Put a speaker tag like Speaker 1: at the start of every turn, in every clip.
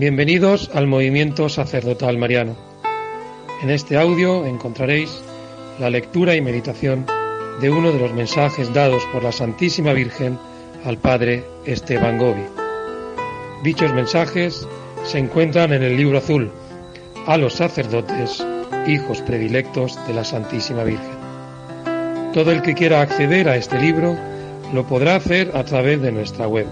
Speaker 1: Bienvenidos al movimiento sacerdotal mariano. En este audio encontraréis la lectura y meditación de uno de los mensajes dados por la Santísima Virgen al Padre Esteban Gobi. Dichos mensajes se encuentran en el libro azul a los sacerdotes, hijos predilectos de la Santísima Virgen. Todo el que quiera acceder a este libro lo podrá hacer a través de nuestra web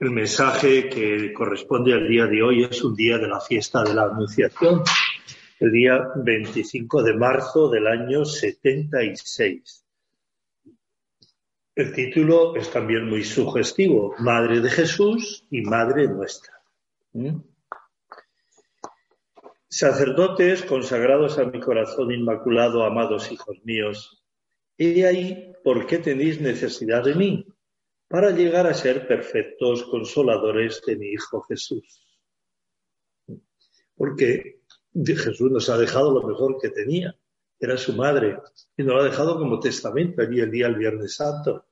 Speaker 2: El mensaje que corresponde al día de hoy es un día de la fiesta de la Anunciación, el día 25 de marzo del año 76. El título es también muy sugestivo, Madre de Jesús y Madre nuestra. ¿Mm? Sacerdotes consagrados a mi corazón inmaculado, amados hijos míos, he ahí por qué tenéis necesidad de mí, para llegar a ser perfectos consoladores de mi Hijo Jesús. Porque Jesús nos ha dejado lo mejor que tenía, era su madre, y nos lo ha dejado como testamento allí el día del Viernes Santo.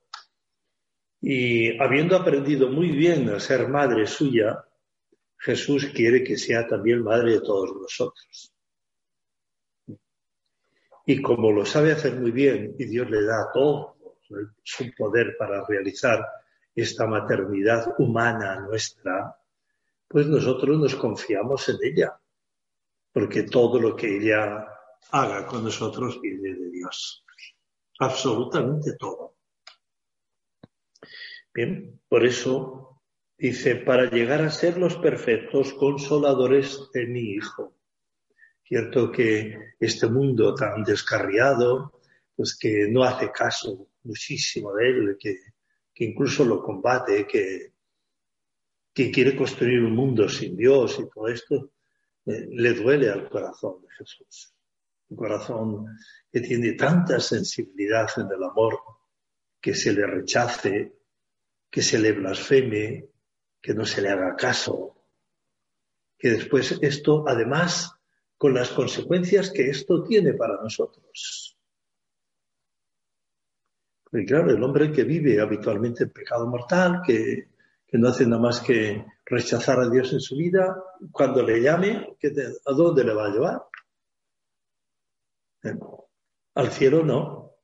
Speaker 2: Y habiendo aprendido muy bien a ser madre suya, Jesús quiere que sea también madre de todos nosotros. Y como lo sabe hacer muy bien y Dios le da todo su poder para realizar esta maternidad humana nuestra, pues nosotros nos confiamos en ella, porque todo lo que ella haga con nosotros viene de Dios. Absolutamente todo. Bien, por eso Dice, para llegar a ser los perfectos consoladores de mi Hijo. Cierto que este mundo tan descarriado, pues que no hace caso muchísimo de él, que, incluso lo combate, que, que quiere construir un mundo sin Dios y todo esto, eh, le duele al corazón de Jesús. Un corazón que tiene tanta sensibilidad en el amor, que se le rechace, que se le blasfeme, que no se le haga caso, que después esto, además, con las consecuencias que esto tiene para nosotros. Porque claro, el hombre que vive habitualmente en pecado mortal, que, no hace nada más que rechazar a Dios en su vida, cuando le llame, ¿a dónde le va a llevar? Eh, al cielo no.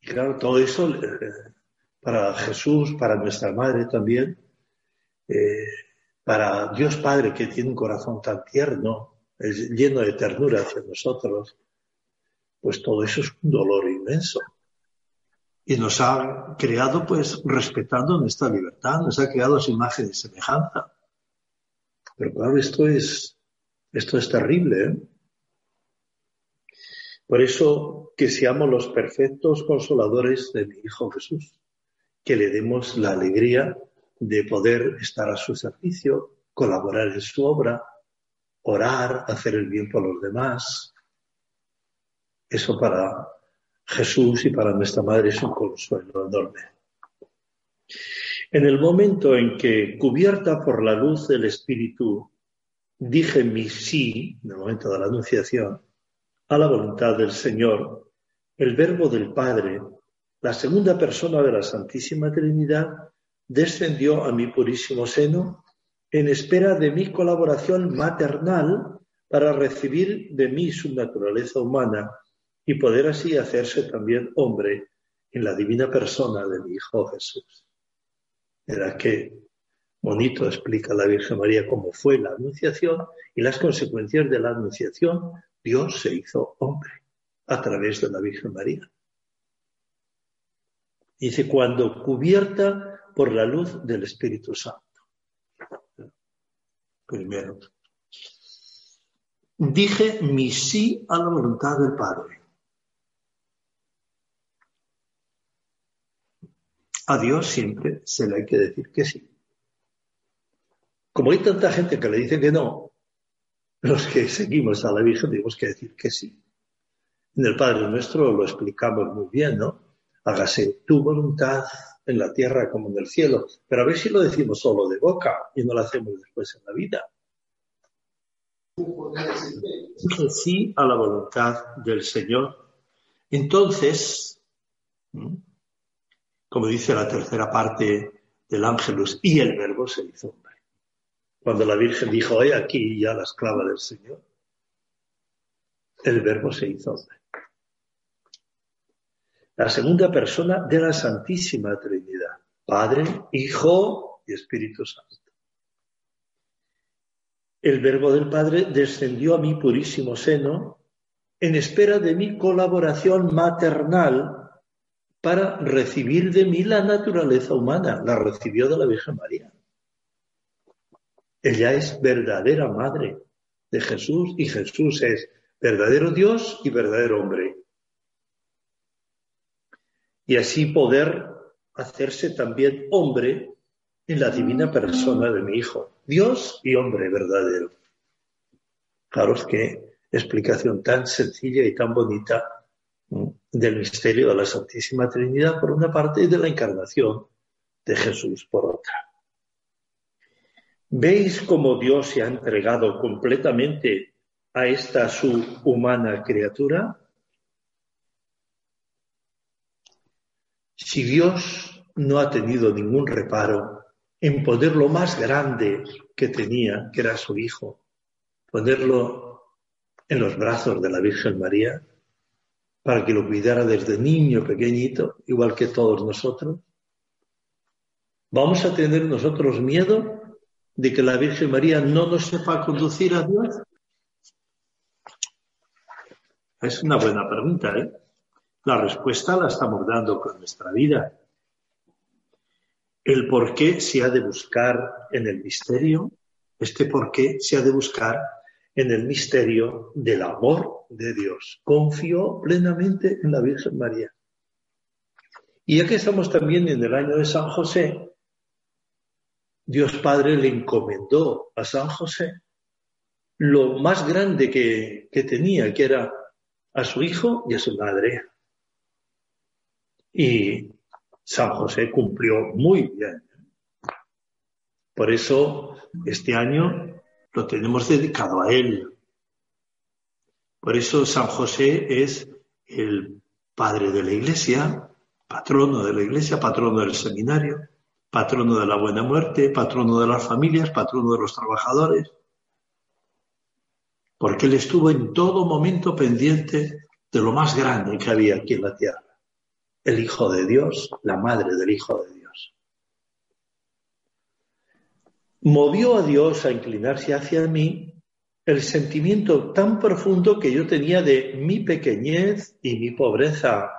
Speaker 2: Y claro, todo eso eh, para Jesús, para nuestra Madre también, eh, para Dios Padre que tiene un corazón tan tierno, es lleno de ternura hacia nosotros, pues todo eso es un dolor inmenso. Y nos ha creado pues respetando nuestra libertad, nos ha creado su imagen y semejanza. Pero claro, esto es, esto es terrible. ¿eh? Por eso que seamos los perfectos consoladores de mi Hijo Jesús que le demos la alegría de poder estar a su servicio, colaborar en su obra, orar, hacer el bien por los demás. Eso para Jesús y para nuestra Madre es un consuelo enorme. En el momento en que, cubierta por la luz del Espíritu, dije mi sí, en el momento de la Anunciación, a la voluntad del Señor, el Verbo del Padre la segunda persona de la Santísima Trinidad descendió a mi purísimo seno en espera de mi colaboración maternal para recibir de mí su naturaleza humana y poder así hacerse también hombre en la divina persona de mi Hijo Jesús. Era que bonito explica la Virgen María cómo fue la anunciación y las consecuencias de la anunciación. Dios se hizo hombre a través de la Virgen María. Dice, cuando cubierta por la luz del Espíritu Santo. Primero. Dije mi sí a la voluntad del Padre. A Dios siempre se le hay que decir que sí. Como hay tanta gente que le dice que no, los que seguimos a la Virgen tenemos que decir que sí. En el Padre Nuestro lo explicamos muy bien, ¿no? Hágase tu voluntad en la tierra como en el cielo. Pero a ver si lo decimos solo de boca y no lo hacemos después en la vida. Sí a la voluntad del Señor. Entonces, como dice la tercera parte del ángelus, y el verbo se hizo hombre. Cuando la Virgen dijo, he aquí ya la esclava del Señor, el verbo se hizo hombre. La segunda persona de la Santísima Trinidad, Padre, Hijo y Espíritu Santo. El verbo del Padre descendió a mi purísimo seno en espera de mi colaboración maternal para recibir de mí la naturaleza humana. La recibió de la Virgen María. Ella es verdadera madre de Jesús y Jesús es verdadero Dios y verdadero hombre. Y así poder hacerse también hombre en la divina persona de mi Hijo, Dios y hombre verdadero. Claro que explicación tan sencilla y tan bonita del misterio de la Santísima Trinidad por una parte y de la encarnación de Jesús por otra. ¿Veis cómo Dios se ha entregado completamente a esta su humana criatura? Si Dios no ha tenido ningún reparo en poner lo más grande que tenía, que era su Hijo, ponerlo en los brazos de la Virgen María, para que lo cuidara desde niño pequeñito, igual que todos nosotros? ¿Vamos a tener nosotros miedo de que la Virgen María no nos sepa conducir a Dios? Es una buena pregunta, ¿eh? La respuesta la estamos dando con nuestra vida. El por qué se ha de buscar en el misterio, este por qué se ha de buscar en el misterio del amor de Dios. Confió plenamente en la Virgen María. Y ya que estamos también en el año de San José, Dios Padre le encomendó a San José lo más grande que, que tenía, que era a su hijo y a su madre. Y San José cumplió muy bien. Por eso, este año lo tenemos dedicado a Él. Por eso San José es el padre de la Iglesia, patrono de la Iglesia, patrono del seminario, patrono de la buena muerte, patrono de las familias, patrono de los trabajadores, porque Él estuvo en todo momento pendiente de lo más grande que había aquí en la tierra, el Hijo de Dios, la Madre del Hijo de Dios. movió a Dios a inclinarse hacia mí el sentimiento tan profundo que yo tenía de mi pequeñez y mi pobreza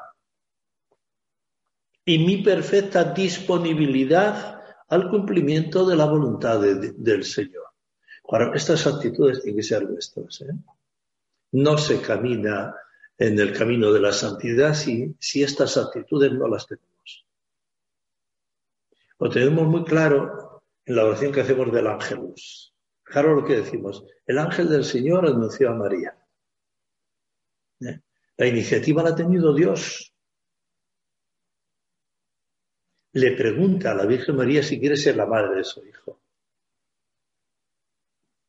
Speaker 2: y mi perfecta disponibilidad al cumplimiento de la voluntad del Señor. Ahora, estas actitudes tienen que ser nuestras. ¿eh? No se camina en el camino de la santidad si, si estas actitudes no las tenemos. Lo tenemos muy claro en la oración que hacemos del ángelus. Claro lo que decimos. El ángel del Señor anunció a María. ¿Eh? La iniciativa la ha tenido Dios. Le pregunta a la Virgen María si quiere ser la madre de su hijo.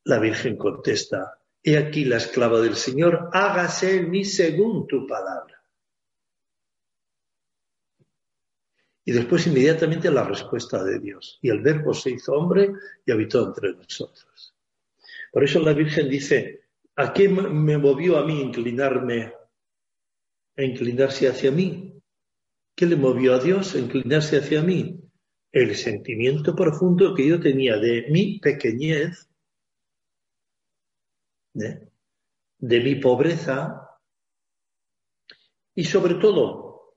Speaker 2: La Virgen contesta, he aquí la esclava del Señor, hágase en mí según tu palabra. Y después inmediatamente la respuesta de Dios. Y el verbo se hizo hombre y habitó entre nosotros. Por eso la Virgen dice, ¿a qué me movió a mí inclinarme, a inclinarse hacia mí? ¿Qué le movió a Dios a inclinarse hacia mí? El sentimiento profundo que yo tenía de mi pequeñez, ¿eh? de mi pobreza y sobre todo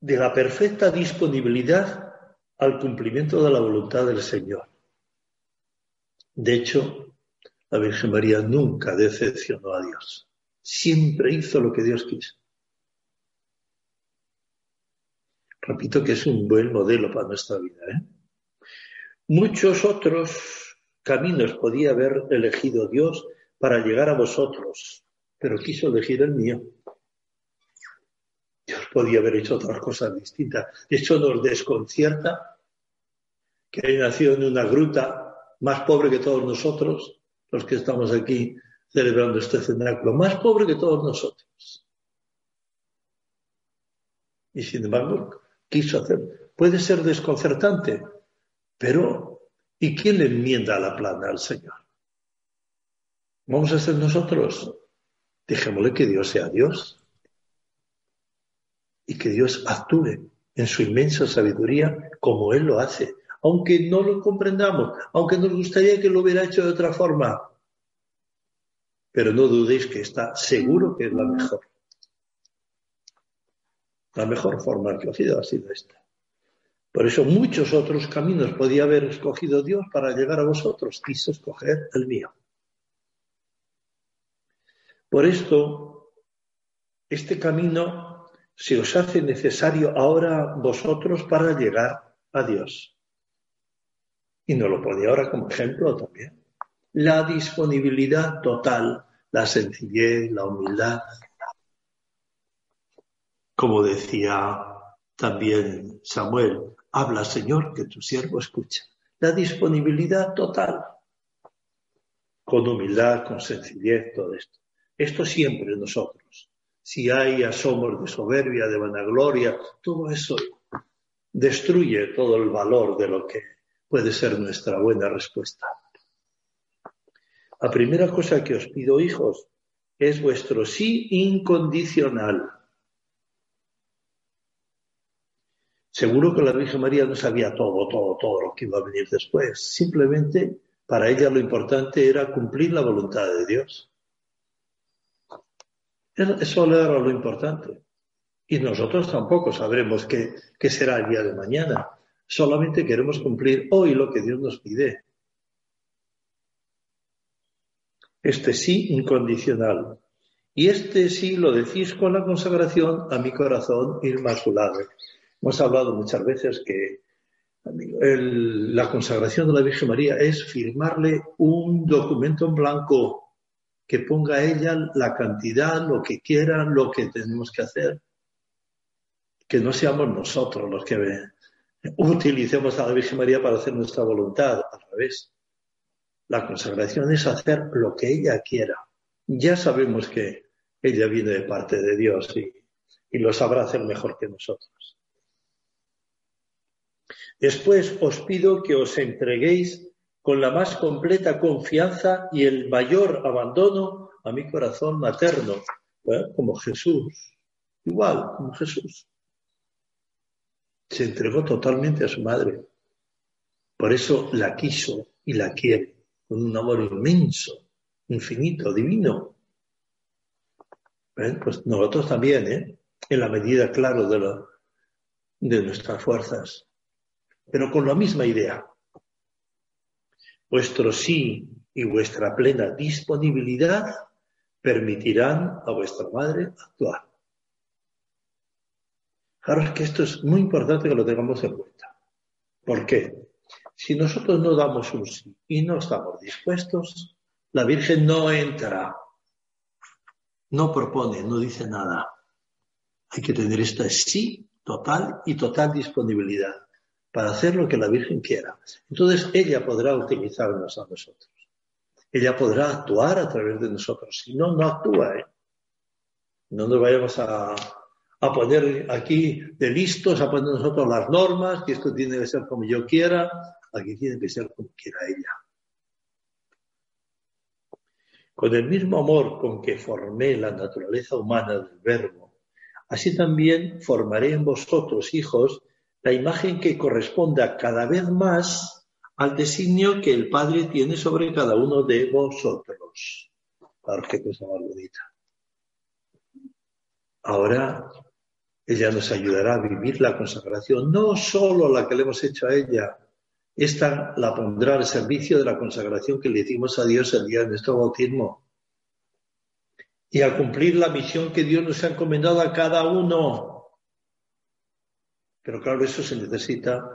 Speaker 2: de la perfecta disponibilidad al cumplimiento de la voluntad del Señor. De hecho, la Virgen María nunca decepcionó a Dios. Siempre hizo lo que Dios quiso. Repito que es un buen modelo para nuestra vida. ¿eh? Muchos otros caminos podía haber elegido Dios para llegar a vosotros, pero quiso elegir el mío podía haber hecho otras cosas distintas. De hecho, nos desconcierta que haya nacido en una gruta más pobre que todos nosotros, los que estamos aquí celebrando este cenáculo, más pobre que todos nosotros. Y sin embargo, quiso hacer. Puede ser desconcertante, pero ¿y quién le enmienda la plana al Señor? ¿Vamos a ser nosotros? Dejémosle que Dios sea Dios y que Dios actúe en su inmensa sabiduría como Él lo hace, aunque no lo comprendamos, aunque nos gustaría que lo hubiera hecho de otra forma. Pero no dudéis que está seguro que es la mejor. La mejor forma escogida ha sido esta. Por eso muchos otros caminos podía haber escogido Dios para llegar a vosotros. Quiso escoger el mío. Por esto, este camino se os hace necesario ahora vosotros para llegar a Dios. Y nos lo pone ahora como ejemplo también. La disponibilidad total, la sencillez, la humildad, como decía también Samuel, habla Señor, que tu siervo escucha. La disponibilidad total, con humildad, con sencillez, todo esto. Esto siempre nosotros. Si hay asomos de soberbia, de vanagloria, todo eso destruye todo el valor de lo que puede ser nuestra buena respuesta. La primera cosa que os pido, hijos, es vuestro sí incondicional. Seguro que la Virgen María no sabía todo, todo, todo lo que iba a venir después. Simplemente para ella lo importante era cumplir la voluntad de Dios. Eso era lo importante. Y nosotros tampoco sabremos qué, qué será el día de mañana. Solamente queremos cumplir hoy lo que Dios nos pide. Este sí incondicional. Y este sí lo decís con la consagración a mi corazón inmaculado. Hemos hablado muchas veces que la consagración de la Virgen María es firmarle un documento en blanco que ponga a ella la cantidad, lo que quiera, lo que tenemos que hacer. Que no seamos nosotros los que utilicemos a la Virgen María para hacer nuestra voluntad, al revés. La consagración es hacer lo que ella quiera. Ya sabemos que ella viene de parte de Dios y lo sabrá hacer mejor que nosotros. Después os pido que os entreguéis con la más completa confianza y el mayor abandono a mi corazón materno, como Jesús, igual como Jesús. Se entregó totalmente a su madre. Por eso la quiso y la quiere, con un amor inmenso, infinito, divino. Pues nosotros también, ¿eh? en la medida, claro, de, de nuestras fuerzas pero con la misma idea. Vuestro sí y vuestra plena disponibilidad permitirán a vuestra madre actuar. Claro, que esto es muy importante que lo tengamos en cuenta. ¿Por qué? Si nosotros no damos un sí y no estamos dispuestos, la Virgen no entra, no propone, no dice nada. Hay que tener esta sí total y total disponibilidad para hacer lo que la Virgen quiera. Entonces ella podrá utilizarnos a nosotros. Ella podrá actuar a través de nosotros. Si no, no actúa. ¿eh? No nos vayamos a, a poner aquí de listos, a poner nosotros las normas, que esto tiene que ser como yo quiera, aquí tiene que ser como quiera ella. Con el mismo amor con que formé la naturaleza humana del Verbo, así también formaré en vosotros, hijos, la imagen que corresponda cada vez más al designio que el Padre tiene sobre cada uno de vosotros. Claro, qué cosa más bonita. Ahora ella nos ayudará a vivir la consagración, no solo la que le hemos hecho a ella, esta la pondrá al servicio de la consagración que le hicimos a Dios el día de nuestro bautismo y a cumplir la misión que Dios nos ha encomendado a cada uno pero claro, eso se necesita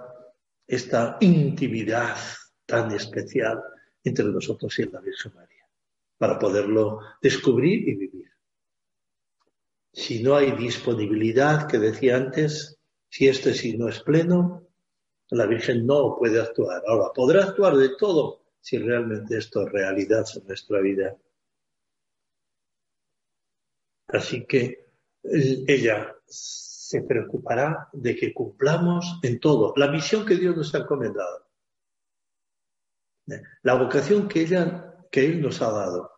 Speaker 2: esta intimidad tan especial entre nosotros y la Virgen María, para poderlo descubrir y vivir. Si no hay disponibilidad, que decía antes, si este sí no es pleno, la Virgen no puede actuar. Ahora, podrá actuar de todo, si realmente esto es realidad en nuestra vida. Así que ella se preocupará de que cumplamos en todo. La misión que Dios nos ha encomendado, la vocación que, Él nos ha dado,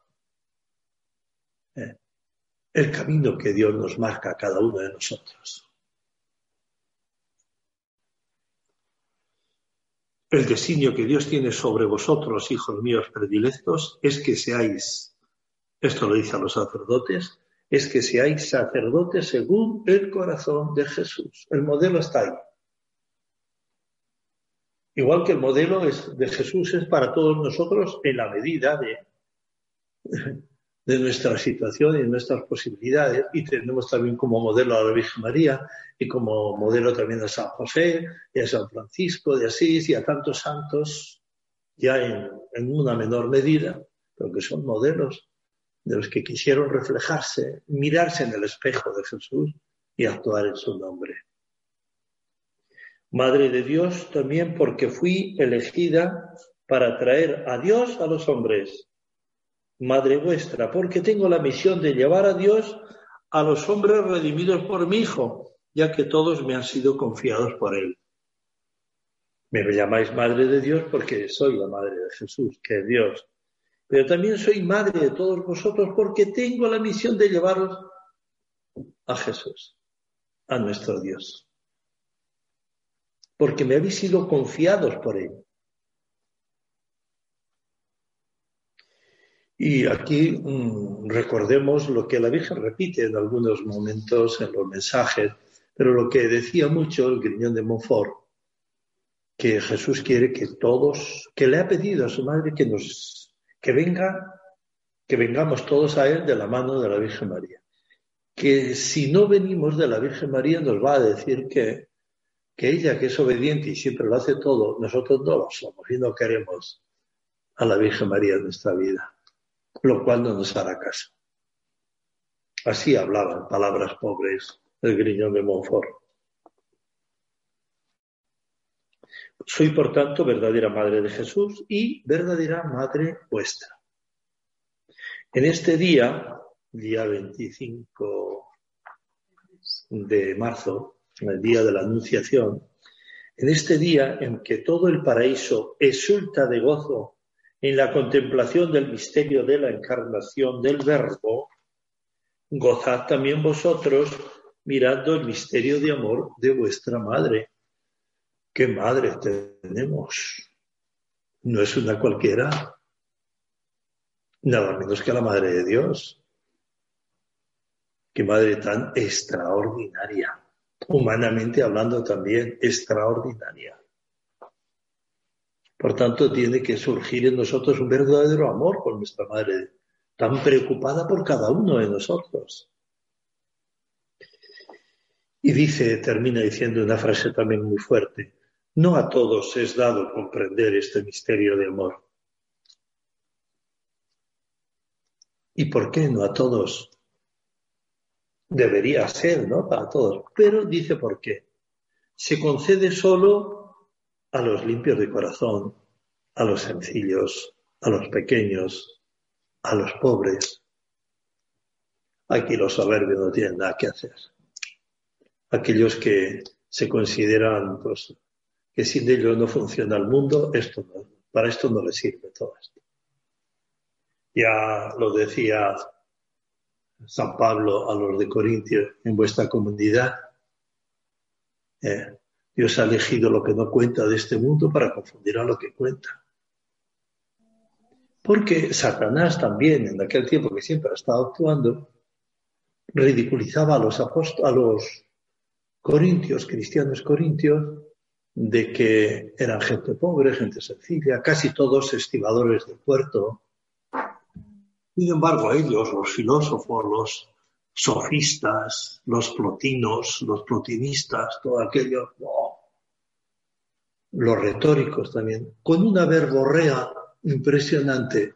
Speaker 2: el camino que Dios nos marca a cada uno de nosotros. El designio que Dios tiene sobre vosotros, hijos míos predilectos, es que seáis, esto lo dice a los sacerdotes, es que seáis sacerdotes según el corazón de Jesús. El modelo está ahí. Igual que el modelo de Jesús es para todos nosotros en la medida de, de nuestra situación y de nuestras posibilidades y tenemos también como modelo a la Virgen María y como modelo también a San José y a San Francisco de Asís y a tantos santos ya en, en una menor medida, pero que son modelos de los que quisieron reflejarse, mirarse en el espejo de Jesús y actuar en su nombre. Madre de Dios también porque fui elegida para traer a Dios a los hombres Madre vuestra, porque tengo la misión de llevar a Dios a los hombres redimidos por mi Hijo, ya que todos me han sido confiados por Él. Me llamáis Madre de Dios porque soy la Madre de Jesús, que es Dios. Pero también soy Madre de todos vosotros porque tengo la misión de llevaros a Jesús, a nuestro Dios. Porque me habéis sido confiados por Él. Y aquí mm, recordemos lo que la Virgen repite en algunos momentos en los mensajes, pero lo que decía mucho el Griñón de Montfort, que Jesús quiere que todos, que le ha pedido a su madre que nos, que venga, que vengamos todos a él de la mano de la Virgen María. Que si no venimos de la Virgen María nos va a decir que, que ella, que es obediente y siempre lo hace todo, nosotros no lo somos y no queremos a la Virgen María en nuestra vida lo cual no nos hará caso. Así hablaban palabras pobres el griñón de Montfort. Soy, por tanto, verdadera madre de Jesús y verdadera madre vuestra. En este día, día 25 de marzo, el día de la Anunciación, en este día en que todo el paraíso exulta de gozo en la contemplación del misterio de la encarnación del Verbo, gozad también vosotros mirando el misterio de amor de vuestra madre. ¿Qué madre tenemos? No es una cualquiera, nada menos que la madre de Dios. Qué madre tan extraordinaria, humanamente hablando también extraordinaria. Por tanto, tiene que surgir en nosotros un verdadero amor por nuestra Madre, tan preocupada por cada uno de nosotros. Y dice, termina diciendo una frase también muy fuerte, no a todos es dado comprender este misterio de amor. ¿Y por qué no a todos? Debería ser, ¿no? Para todos. Pero dice por qué. Se concede solo a los limpios de corazón, a los sencillos, a los pequeños, a los pobres. Aquí los soberbios no tienen nada que hacer. Aquellos que se consideran pues, que sin ellos no funciona el mundo, esto para esto no les sirve todo esto. Ya lo decía San Pablo a los de Corintios en vuestra comunidad. Eh, Dios ha elegido lo que no cuenta de este mundo para confundir a lo que cuenta. Porque Satanás también, en aquel tiempo que siempre ha estado actuando, ridiculizaba a los a los corintios, cristianos corintios, de que eran gente pobre, gente sencilla, casi todos estibadores de puerto. Sin embargo, ellos, los filósofos, los sofistas, los plotinos, los plotinistas, todo aquello, los retóricos también, con una verborrea impresionante,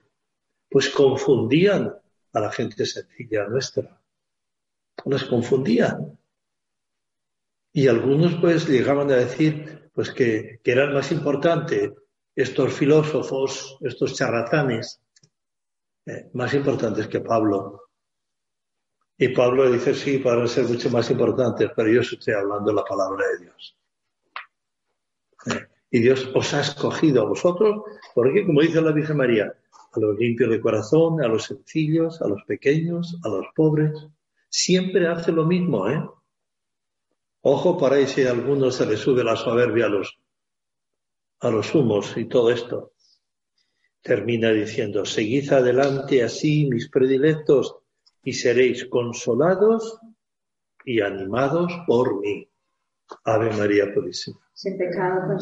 Speaker 2: pues confundían a la gente sencilla nuestra. Los confundían. Y algunos pues llegaban a decir pues que, que era más importante estos filósofos, estos charlatanes, eh, más importantes que Pablo. Y Pablo dice, sí, podrán ser mucho más importantes, pero yo estoy hablando la palabra de Dios. Eh, y Dios os ha escogido a vosotros, porque como dice la Virgen María, a los limpios de corazón, a los sencillos, a los pequeños, a los pobres, siempre hace lo mismo, ¿eh? Ojo para ahí a alguno se le sube la soberbia a los, a los humos y todo esto. Termina diciendo, seguid adelante así, mis predilectos, y seréis consolados y animados por mí. Ave María Purísima.
Speaker 3: Sin pecado.